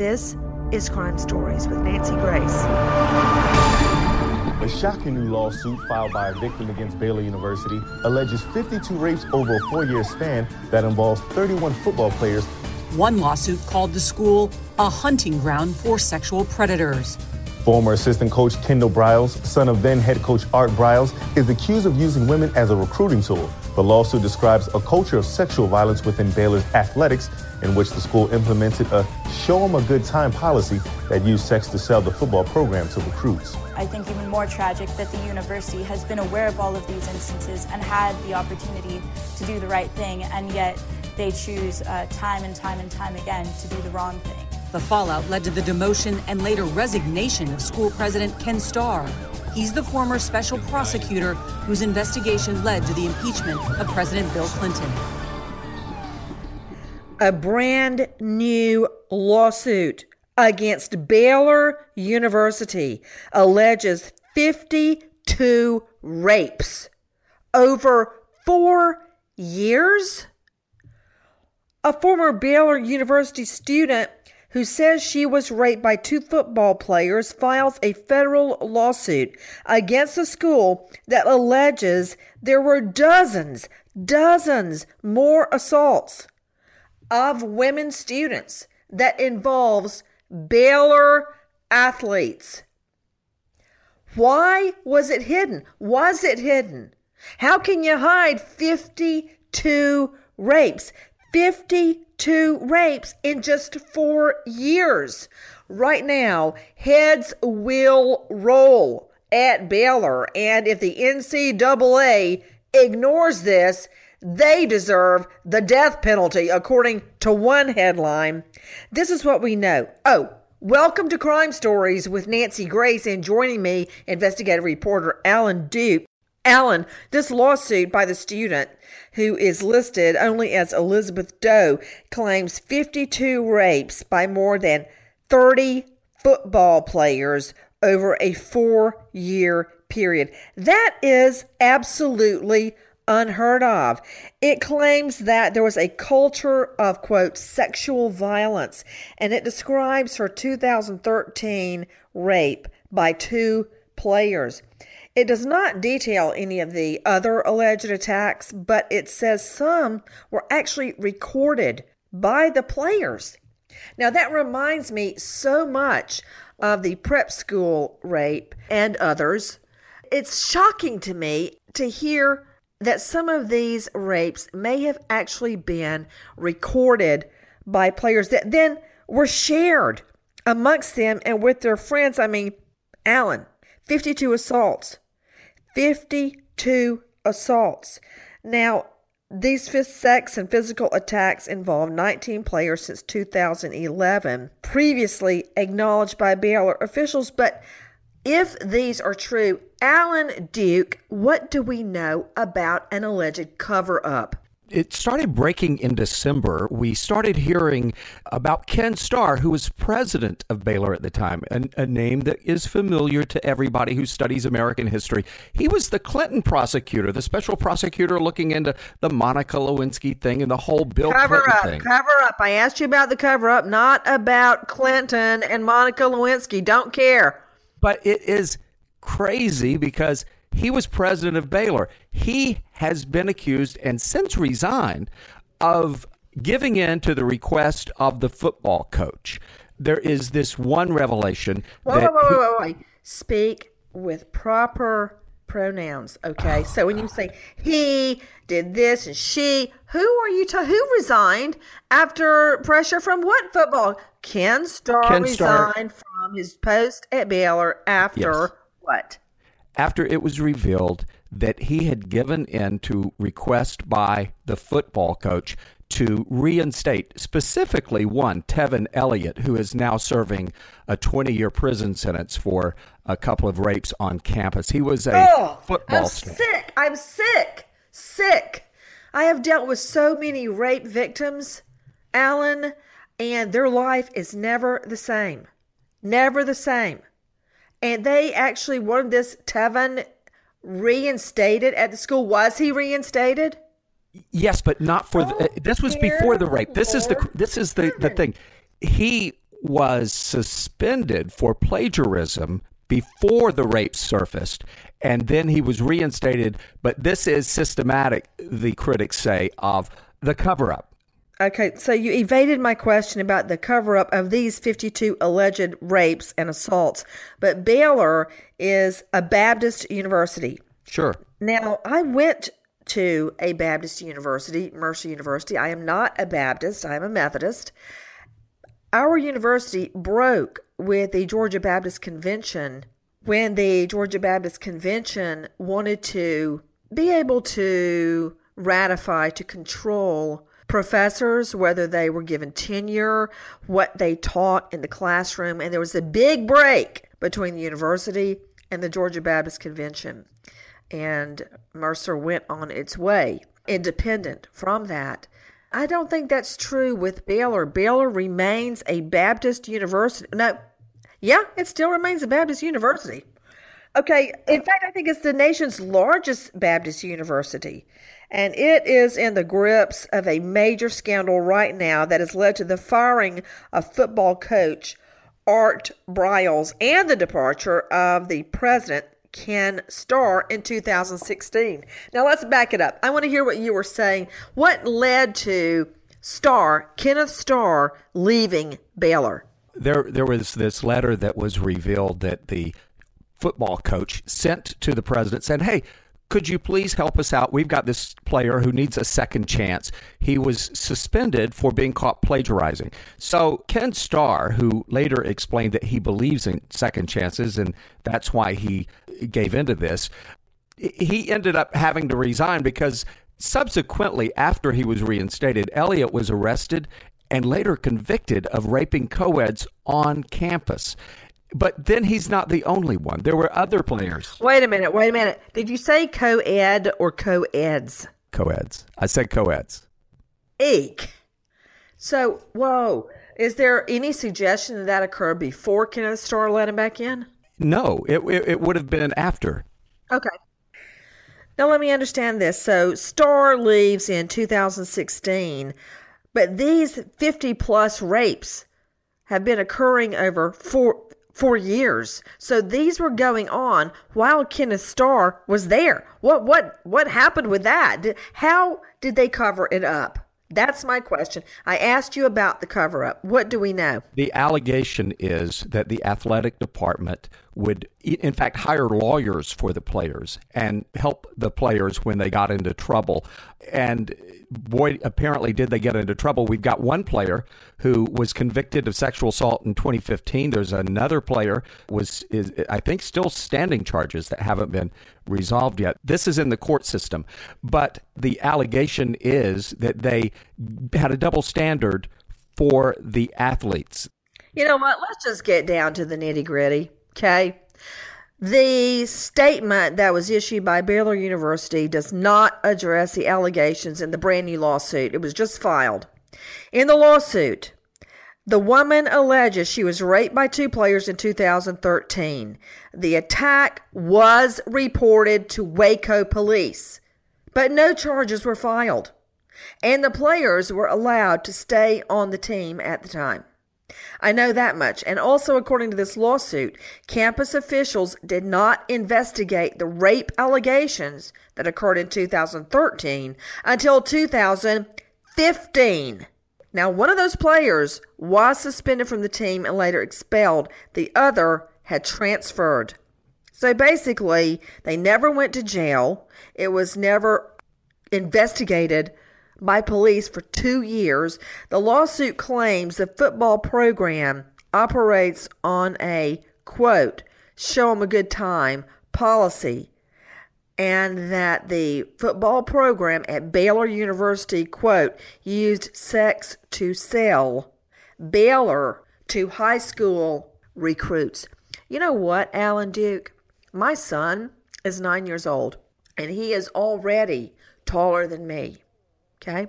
This is Crime Stories with Nancy Grace. A shocking new lawsuit filed by a victim against Baylor University alleges 52 rapes over a four year span that involves 31 football players. One lawsuit called the school a hunting ground for sexual predators. Former assistant coach Kendall Briles, son of then head coach Art Briles, is accused of using women as a recruiting tool. The lawsuit describes a culture of sexual violence within Baylor's athletics in which the school implemented a show them a good time policy that used sex to sell the football program to recruits. I think even more tragic that the university has been aware of all of these instances and had the opportunity to do the right thing, and yet they choose uh, time and time and time again to do the wrong thing. The fallout led to the demotion and later resignation of school president Ken Starr. He's the former special prosecutor whose investigation led to the impeachment of President Bill Clinton a brand new lawsuit against Baylor University alleges 52 rapes over four years. A former Baylor University student who says she was raped by two football players files a federal lawsuit against the school that alleges there were dozens, dozens more assaults of women students that involves Baylor athletes. Why was it hidden? Was it hidden? How can you hide 52 rapes? 52 rapes in just four years. Right now, heads will roll at Baylor. And if the NCAA ignores this, they deserve the death penalty, according to one headline. This is what we know. Oh, welcome to Crime Stories with Nancy Grace, and joining me, investigative reporter Alan Duke. Alan, this lawsuit by the student who is listed only as Elizabeth Doe claims 52 rapes by more than 30 football players over a four year period. That is absolutely unheard of. It claims that there was a culture of, quote, sexual violence, and it describes her 2013 rape by two players. It does not detail any of the other alleged attacks, but it says some were actually recorded by the players. Now, that reminds me so much of the prep school rape and others. It's shocking to me to hear that some of these rapes may have actually been recorded by players that then were shared amongst them and with their friends. I mean, Alan, 52 assaults. 52 assaults. Now, these sex and physical attacks involved 19 players since 2011, previously acknowledged by Baylor officials, but if these are true, Alan Duke, what do we know about an alleged cover up? It started breaking in December. We started hearing about Ken Starr, who was president of Baylor at the time, a, a, name that is familiar to everybody who studies American history. He was the Clinton prosecutor, the special prosecutor looking into the Monica Lewinsky thing and the whole Bill cover Clinton up, thing. Cover up. I asked you about the cover up, not about Clinton and Monica Lewinsky. Don't care. But it is crazy because he was president of Baylor. He has been accused and since resigned of giving in to the request of the football coach. There is this one revelation. Whoa, that whoa, whoa, whoa, whoa. Speak with proper pronouns, okay? So when you say he did this and she, who are you to who resigned after pressure from what football? Ken Starr Ken Starr. resigned from his post at Baylor after Yes. what? After it was revealed that he had given in to request by the football coach to reinstate specifically one Tevin Elliott, who is now serving a 20 year prison sentence for a couple of rapes on campus. He was a Oh, football I'm star. sick. I'm sick. Sick. I have dealt with so many rape victims, Alan, and their life is never the same. Never the same. And they actually wanted this Tevin reinstated at the school. Was he reinstated? Yes, but not for Oh, uh, this was before the rape. This is the this is the the thing. He was suspended for plagiarism before the rape surfaced, and then he was reinstated. But this is systematic, the critics say, of the cover up. Okay, so you evaded my question about the cover up of these 52 alleged rapes and assaults, but Baylor is a Baptist university. Sure. Now, I went to a Baptist university, Mercer University. I am not a Baptist, I am a Methodist. Our university broke with the Georgia Baptist Convention when the Georgia Baptist Convention wanted to be able to ratify, to control professors, whether they were given tenure, what they taught in the classroom. And there was a big break between the university and the Georgia Baptist Convention. And Mercer went on its way independent from that. I don't think that's true with Baylor. Baylor remains a Baptist university. No, yeah, it still remains a Baptist university. Okay, in fact, I think it's the nation's largest Baptist university. And it is in the grips of a major scandal right now that has led to the firing of football coach Art Briles and the departure of the president, Ken Starr, in 2016. Now let's back it up. I want to hear what you were saying. What led to Starr, Kenneth Starr, leaving Baylor? There, there was this letter that was revealed that the football coach sent to the president said, Hey, could you please help us out? We've got this player who needs a second chance. He was suspended for being caught plagiarizing. So, Ken Starr, who later explained that he believes in second chances and that's why he gave into this, he ended up having to resign because subsequently, after he was reinstated, Elliott was arrested and later convicted of raping co-eds on campus. But then he's not the only one. There were other players. Wait a minute. Wait a minute. Did you say co-ed or co-eds? Co-eds. I said co-eds. Eek. So, whoa. Is there any suggestion that that occurred before Kenneth Starr let him back in? No, it, it, it would have been after. Okay. Now let me understand this. So Starr leaves in 2016, but these 50 plus rapes have been occurring over four for years. So these were going on while Kenneth Starr was there. What what what happened with that? Did, how did they cover it up? That's my question. I asked you about the cover up. What do we know? The allegation is that the athletic department would, in fact, hire lawyers for the players and help the players when they got into trouble. And boy, apparently, did they get into trouble. We've got one player who was convicted of sexual assault in 2015. There's another player was, is, I think, still standing charges that haven't been resolved yet. This is in the court system, but the allegation is that they had a double standard for the athletes. You know what? Let's just get down to the nitty gritty, okay? The statement that was issued by Baylor University does not address the allegations in the brand new lawsuit. It was just filed. In the lawsuit, the woman alleges she was raped by two players in 2013. The attack was reported to Waco police, but no charges were filed, and the players were allowed to stay on the team at the time. I know that much. And also, according to this lawsuit, campus officials did not investigate the rape allegations that occurred in 2013 until 2015. Now, one of those players was suspended from the team and later expelled, the other had transferred. So basically, they never went to jail. It was never investigated by police for two years. The lawsuit claims the football program operates on a quote, show them a good time policy, and that the football program at Baylor University, quote, used sex to sell Baylor to high school recruits. You know what, Alan Duke? My son is nine years old, and he is already taller than me. Okay.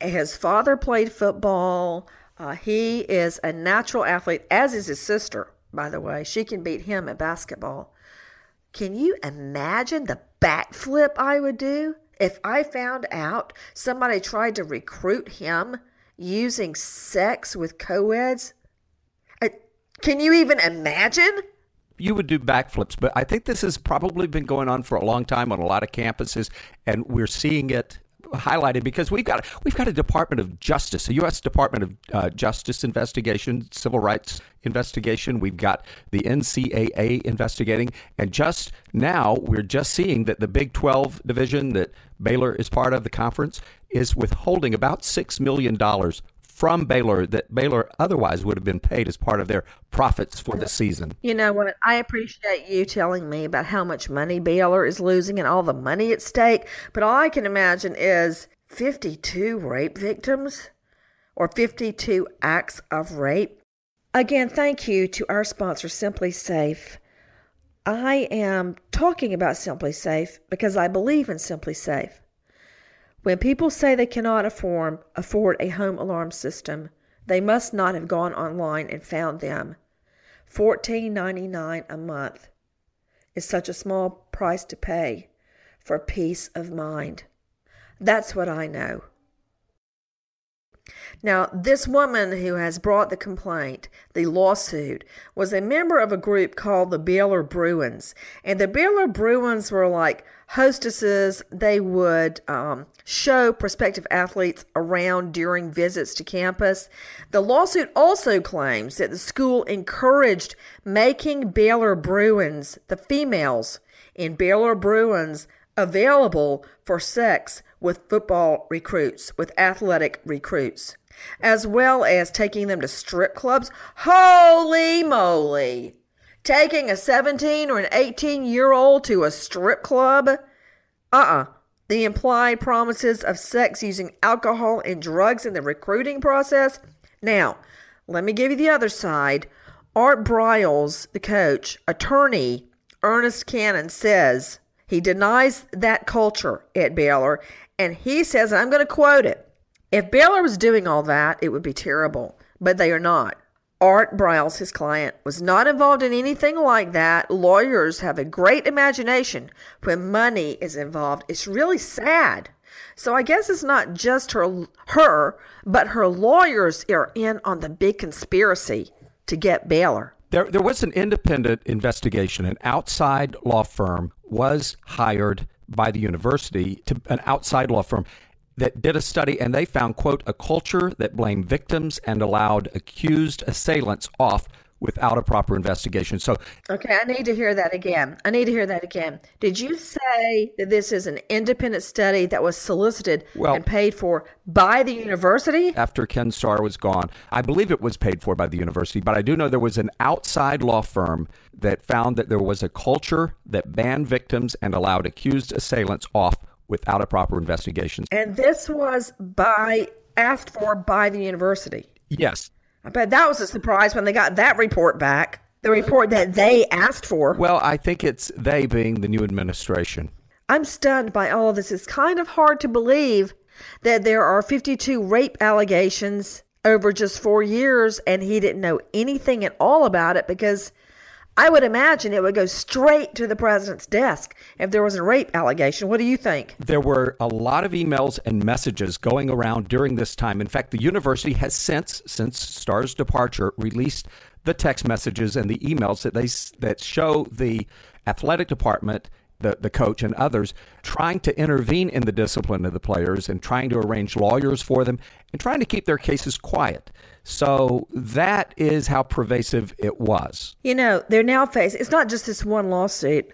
His father played football. Uh, he is a natural athlete, as is his sister, by the way. She can beat him at basketball. Can you imagine the backflip I would do if I found out somebody tried to recruit him using sex with co-eds? Can you even imagine? you would do backflips, but I think this has probably been going on for a long time on a lot of campuses, and we're seeing it highlighted because we've got we've got a Department of Justice, a U.S. Department of uh, Justice investigation, civil rights investigation. We've got the NCAA investigating, and just now we're just seeing that the Big 12 division that Baylor is part of, the conference, is withholding about six million dollars from Baylor that Baylor otherwise would have been paid as part of their profits for the season. You know what? I appreciate you telling me about how much money Baylor is losing and all the money at stake, but all I can imagine is 52 rape victims or 52 acts of rape. Again, thank you to our sponsor, SimpliSafe. I am talking about SimpliSafe because I believe in SimpliSafe. When people say they cannot afford, afford a home alarm system, they must not have gone online and found them. $14.99 a month is such a small price to pay for peace of mind. That's what I know. Now, this woman who has brought the complaint, the lawsuit, was a member of a group called the Baylor Bruins. And the Baylor Bruins were like hostesses. They would um, show prospective athletes around during visits to campus. The lawsuit also claims that the school encouraged making Baylor Bruins, the females in Baylor Bruins, available for sex with football recruits, with athletic recruits, as well as taking them to strip clubs. Holy moly! Taking a 17 or an 18 year old to a strip club? Uh uh-uh. uh The implied promises of sex using alcohol and drugs in the recruiting process? Now, let me give you the other side. Art Briles, the coach, attorney Ernest Cannon says he denies that culture at Baylor, and he says, and I'm going to quote it If Baylor was doing all that, it would be terrible, but they are not. Art Briles, his client, was not involved in anything like that. Lawyers have a great imagination when money is involved. It's really sad. So I guess it's not just her, her, but her lawyers are in on the big conspiracy to get Baylor. There, there was an independent investigation. An outside law firm was hired by the university to an outside law firm that did a study and they found quote a culture that blamed victims and allowed accused assailants off without a proper investigation. So, okay, I need to hear that again. I need to hear that again. Did you say that this is an independent study that was solicited well, and paid for by the university? After Ken Starr was gone, I believe it was paid for by the university, but I do know there was an outside law firm that found that there was a culture that banned victims and allowed accused assailants off without a proper investigation. And this was by asked for by the university. Yes. I bet that was a surprise when they got that report back. The report that they asked for. Well, I think it's they being the new administration. I'm stunned by all of this. It's kind of hard to believe that there are 52 rape allegations over just four years and he didn't know anything at all about it because I would imagine it would go straight to the president's desk if there was a rape allegation. What do you think? There were a lot of emails and messages going around during this time. In fact, the university has since since Starr's departure released the text messages and the emails that they that show the athletic department the, the coach and others trying to intervene in the discipline of the players and trying to arrange lawyers for them and trying to keep their cases quiet. So that is how pervasive it was. You know, they're now facing, it's not just this one lawsuit.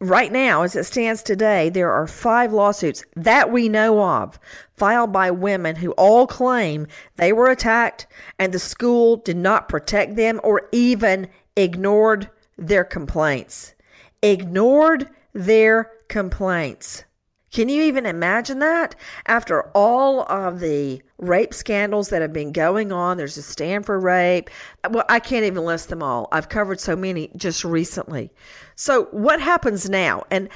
Right now, as it stands today, there are five lawsuits that we know of filed by women who all claim they were attacked and the school did not protect them or even ignored their complaints. Ignored their complaints. Can you even imagine that? After all of the rape scandals that have been going on, there's a Stanford rape. Well, I can't even list them all. I've covered so many just recently. So, what happens now? And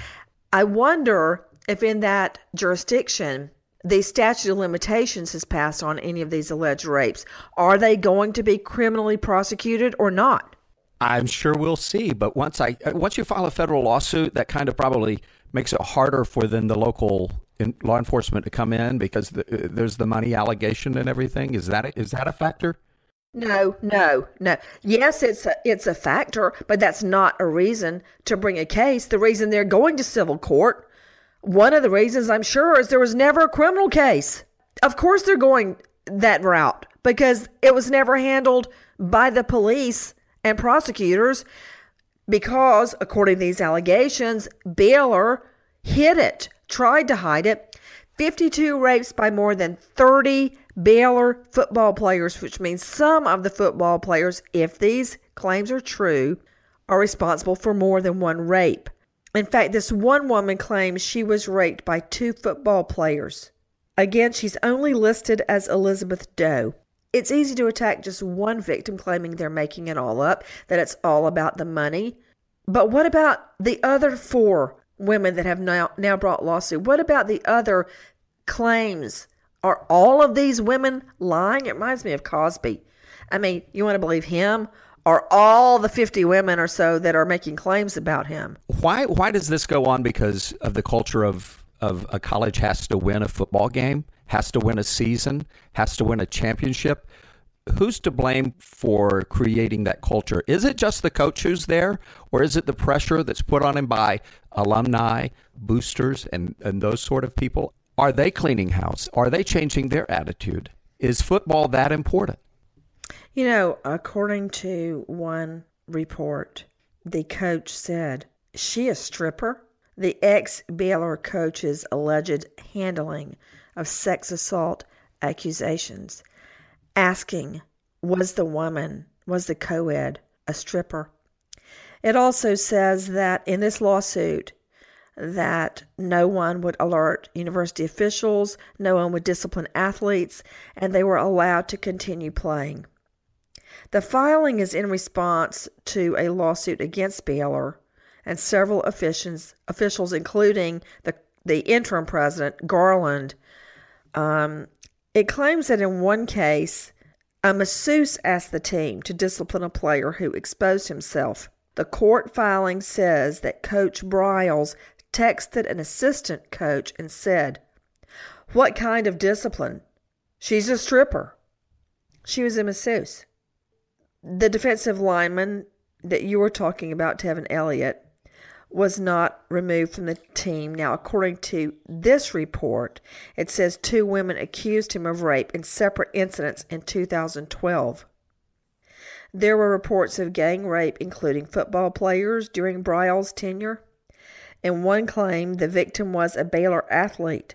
I wonder if in that jurisdiction, the statute of limitations has passed on any of these alleged rapes. Are they going to be criminally prosecuted or not? I'm sure we'll see. But once I once you file a federal lawsuit, that kind of probably makes it harder for then the local law enforcement to come in because the, uh, there's the money allegation and everything. Is that is that a factor? No, no, no. Yes, it's a, it's a factor, but that's not a reason to bring a case. The reason they're going to civil court, one of the reasons I'm sure is there was never a criminal case. Of course they're going that route because it was never handled by the police and prosecutors because according to these allegations, Baylor hid it, tried to hide it. 52 rapes by more than 30 Baylor football players, which means some of the football players, if these claims are true, are responsible for more than one rape. In fact, this one woman claims she was raped by two football players. Again, she's only listed as Elizabeth Doe. It's easy to attack just one victim claiming they're making it all up, that it's all about the money. But what about the other four women that have now, now brought lawsuit? What about the other claims are all of these women lying? It reminds me of Cosby. I mean, you want to believe him? Are all the 50 women or so that are making claims about him? Why why does this go on because of the culture of of a college has to win a football game, has to win a season, has to win a championship? Who's to blame for creating that culture? Is it just the coach who's there, or is it the pressure that's put on him by alumni, boosters, and, and those sort of people? Are they cleaning house? Are they changing their attitude? Is football that important? You know, according to one report, the coach said, She a stripper? The ex Baylor coach's alleged handling of sex assault accusations, asking, Was the woman, was the co ed a stripper? It also says that in this lawsuit, that no one would alert university officials, no one would discipline athletes, and they were allowed to continue playing. The filing is in response to a lawsuit against Baylor and several officials, officials including the, the interim president, Garland. Um, it claims that in one case, a masseuse asked the team to discipline a player who exposed himself. The court filing says that Coach Briles texted an assistant coach and said, What kind of discipline? She's a stripper. She was a masseuse. The defensive lineman that you were talking about, Tevin Elliott, was not removed from the team. Now, according to this report, it says two women accused him of rape in separate incidents in 2012. There were reports of gang rape, including football players, during Briles' tenure. In one claim, the victim was a Baylor athlete.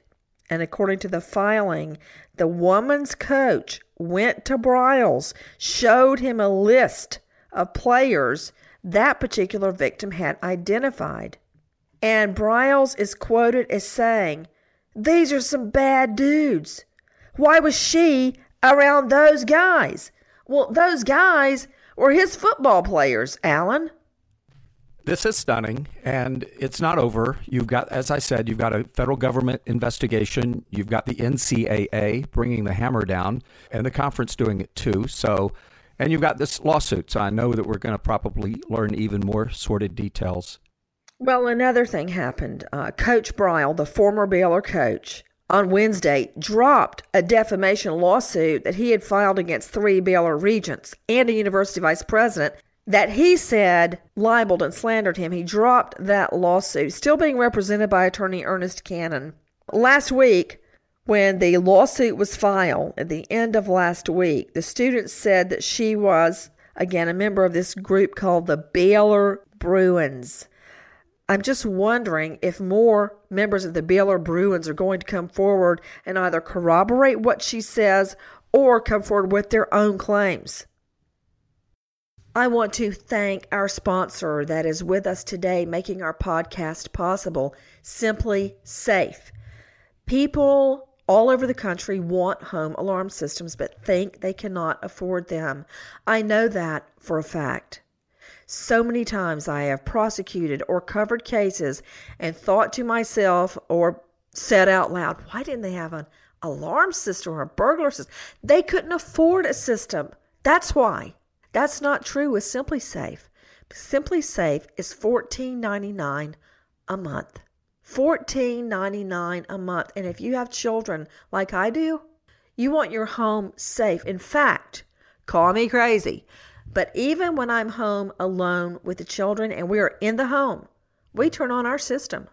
And according to the filing, the woman's coach went to Briles, showed him a list of players that particular victim had identified. And Briles is quoted as saying, These are some bad dudes. Why was she around those guys? Well, those guys were his football players, Alan. This is stunning, and it's not over. You've got, as I said, you've got a federal government investigation. You've got the NCAA bringing the hammer down, and the conference doing it too. So, and you've got this lawsuit. So I know that we're going to probably learn even more sordid details. Well, another thing happened. Uh, coach Briles, the former Baylor coach, on Wednesday dropped a defamation lawsuit that he had filed against three Baylor regents and a university vice president that he said libeled and slandered him. He dropped that lawsuit, still being represented by attorney Ernest Cannon. Last week, when the lawsuit was filed at the end of last week, the student said that she was, again, a member of this group called the Baylor Bruins. I'm just wondering if more members of the Baylor Bruins are going to come forward and either corroborate what she says or come forward with their own claims. I want to thank our sponsor that is with us today, making our podcast possible SimpliSafe. People all over the country want home alarm systems but think they cannot afford them. I know that for a fact. So many times I have prosecuted or covered cases and thought to myself or said out loud, why didn't they have an alarm system or a burglar system? They couldn't afford a system. That's why. That's not true with SimpliSafe. is $14.99 a month. $14.99 a month. And if you have children like I do, you want your home safe. In fact, Call me crazy. But even when I'm home alone with the children and we are in the home, we turn on our system.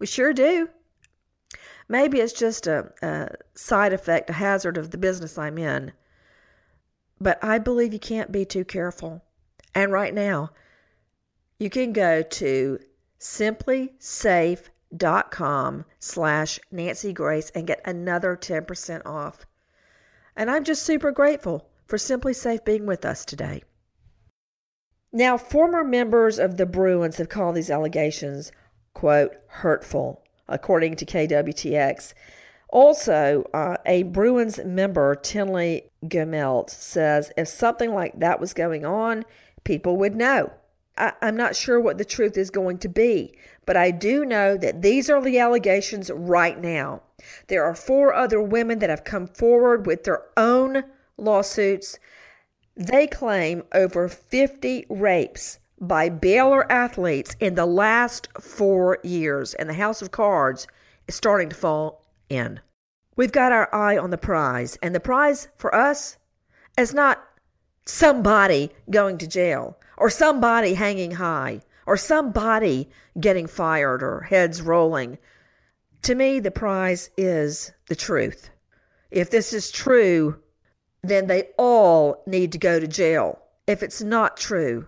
We sure do. Maybe it's just a, a side effect, a hazard of the business I'm in. But I believe you can't be too careful. And right now, you can go to simplisafe.com slash Nancy Grace and get another 10% off. And I'm just super grateful for SimpliSafe being with us today. Now, former members of the Bruins have called these allegations, quote, hurtful, according to KWTX. Also, uh, a Bruins member, Tinley Gemelt, says if something like that was going on, people would know. I, I'm not sure what the truth is going to be, but I do know that these are the allegations right now. There are four other women that have come forward with their own lawsuits. They claim over 50 rapes by Baylor athletes in the last four years, and the House of Cards is starting to fall in. We've got our eye on the prize, and the prize for us is not somebody going to jail or somebody hanging high or somebody getting fired or heads rolling. To me, the prize is the truth. If this is true, then they all need to go to jail. If it's not true,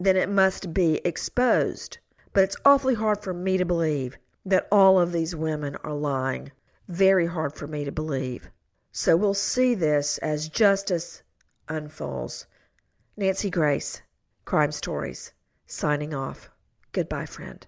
then it must be exposed. But it's awfully hard for me to believe that all of these women are lying. Very hard for me to believe. So we'll see this as justice unfolds. Nancy Grace, Crime Stories, signing off. Goodbye, friend.